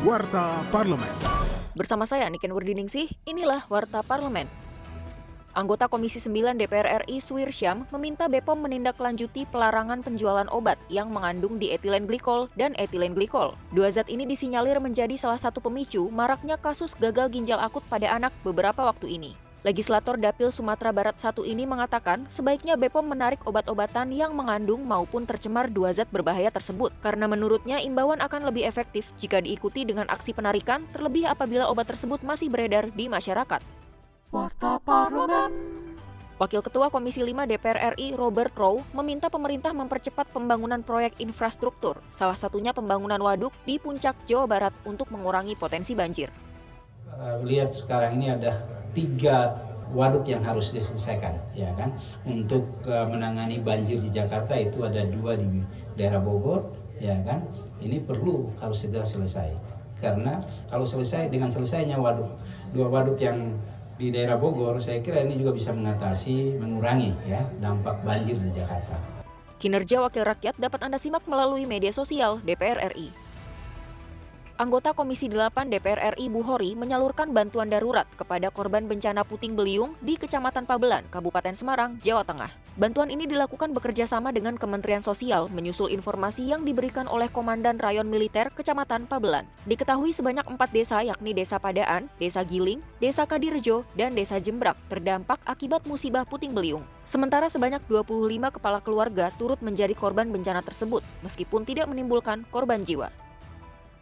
Warta Parlemen. Bersama saya Niken Wardiningsih, inilah Warta Parlemen. Anggota Komisi 9 DPR RI Suirsyam meminta BPOM menindaklanjuti pelarangan penjualan obat yang mengandung dietilen glikol dan etilen glikol. Dua zat ini disinyalir menjadi salah satu pemicu maraknya kasus gagal ginjal akut pada anak beberapa waktu ini. Legislator Dapil Sumatera Barat satu ini mengatakan sebaiknya BPOM menarik obat-obatan yang mengandung maupun tercemar dua zat berbahaya tersebut karena menurutnya imbauan akan lebih efektif jika diikuti dengan aksi penarikan terlebih apabila obat tersebut masih beredar di masyarakat. Warta Parlemen. Wakil Ketua Komisi 5 DPR RI Robert Rowe meminta pemerintah mempercepat pembangunan proyek infrastruktur, salah satunya pembangunan waduk di puncak Jawa Barat untuk mengurangi potensi banjir. Uh, lihat sekarang ini ada tiga waduk yang harus diselesaikan ya kan untuk uh, menangani banjir di Jakarta itu ada dua di daerah Bogor ya kan ini perlu harus segera selesai karena kalau selesai dengan selesainya waduk dua waduk yang di daerah Bogor saya kira ini juga bisa mengatasi mengurangi ya dampak banjir di Jakarta. Kinerja Wakil Rakyat dapat Anda simak melalui media sosial DPR RI. Anggota Komisi 8 DPR RI Buhori menyalurkan bantuan darurat kepada korban bencana puting beliung di Kecamatan Pabelan, Kabupaten Semarang, Jawa Tengah. Bantuan ini dilakukan bekerja sama dengan Kementerian Sosial menyusul informasi yang diberikan oleh Komandan Rayon Militer Kecamatan Pabelan. Diketahui sebanyak empat desa yakni Desa Padaan, Desa Giling, Desa Kadirjo, dan Desa Jembrak terdampak akibat musibah puting beliung. Sementara sebanyak 25 kepala keluarga turut menjadi korban bencana tersebut, meskipun tidak menimbulkan korban jiwa.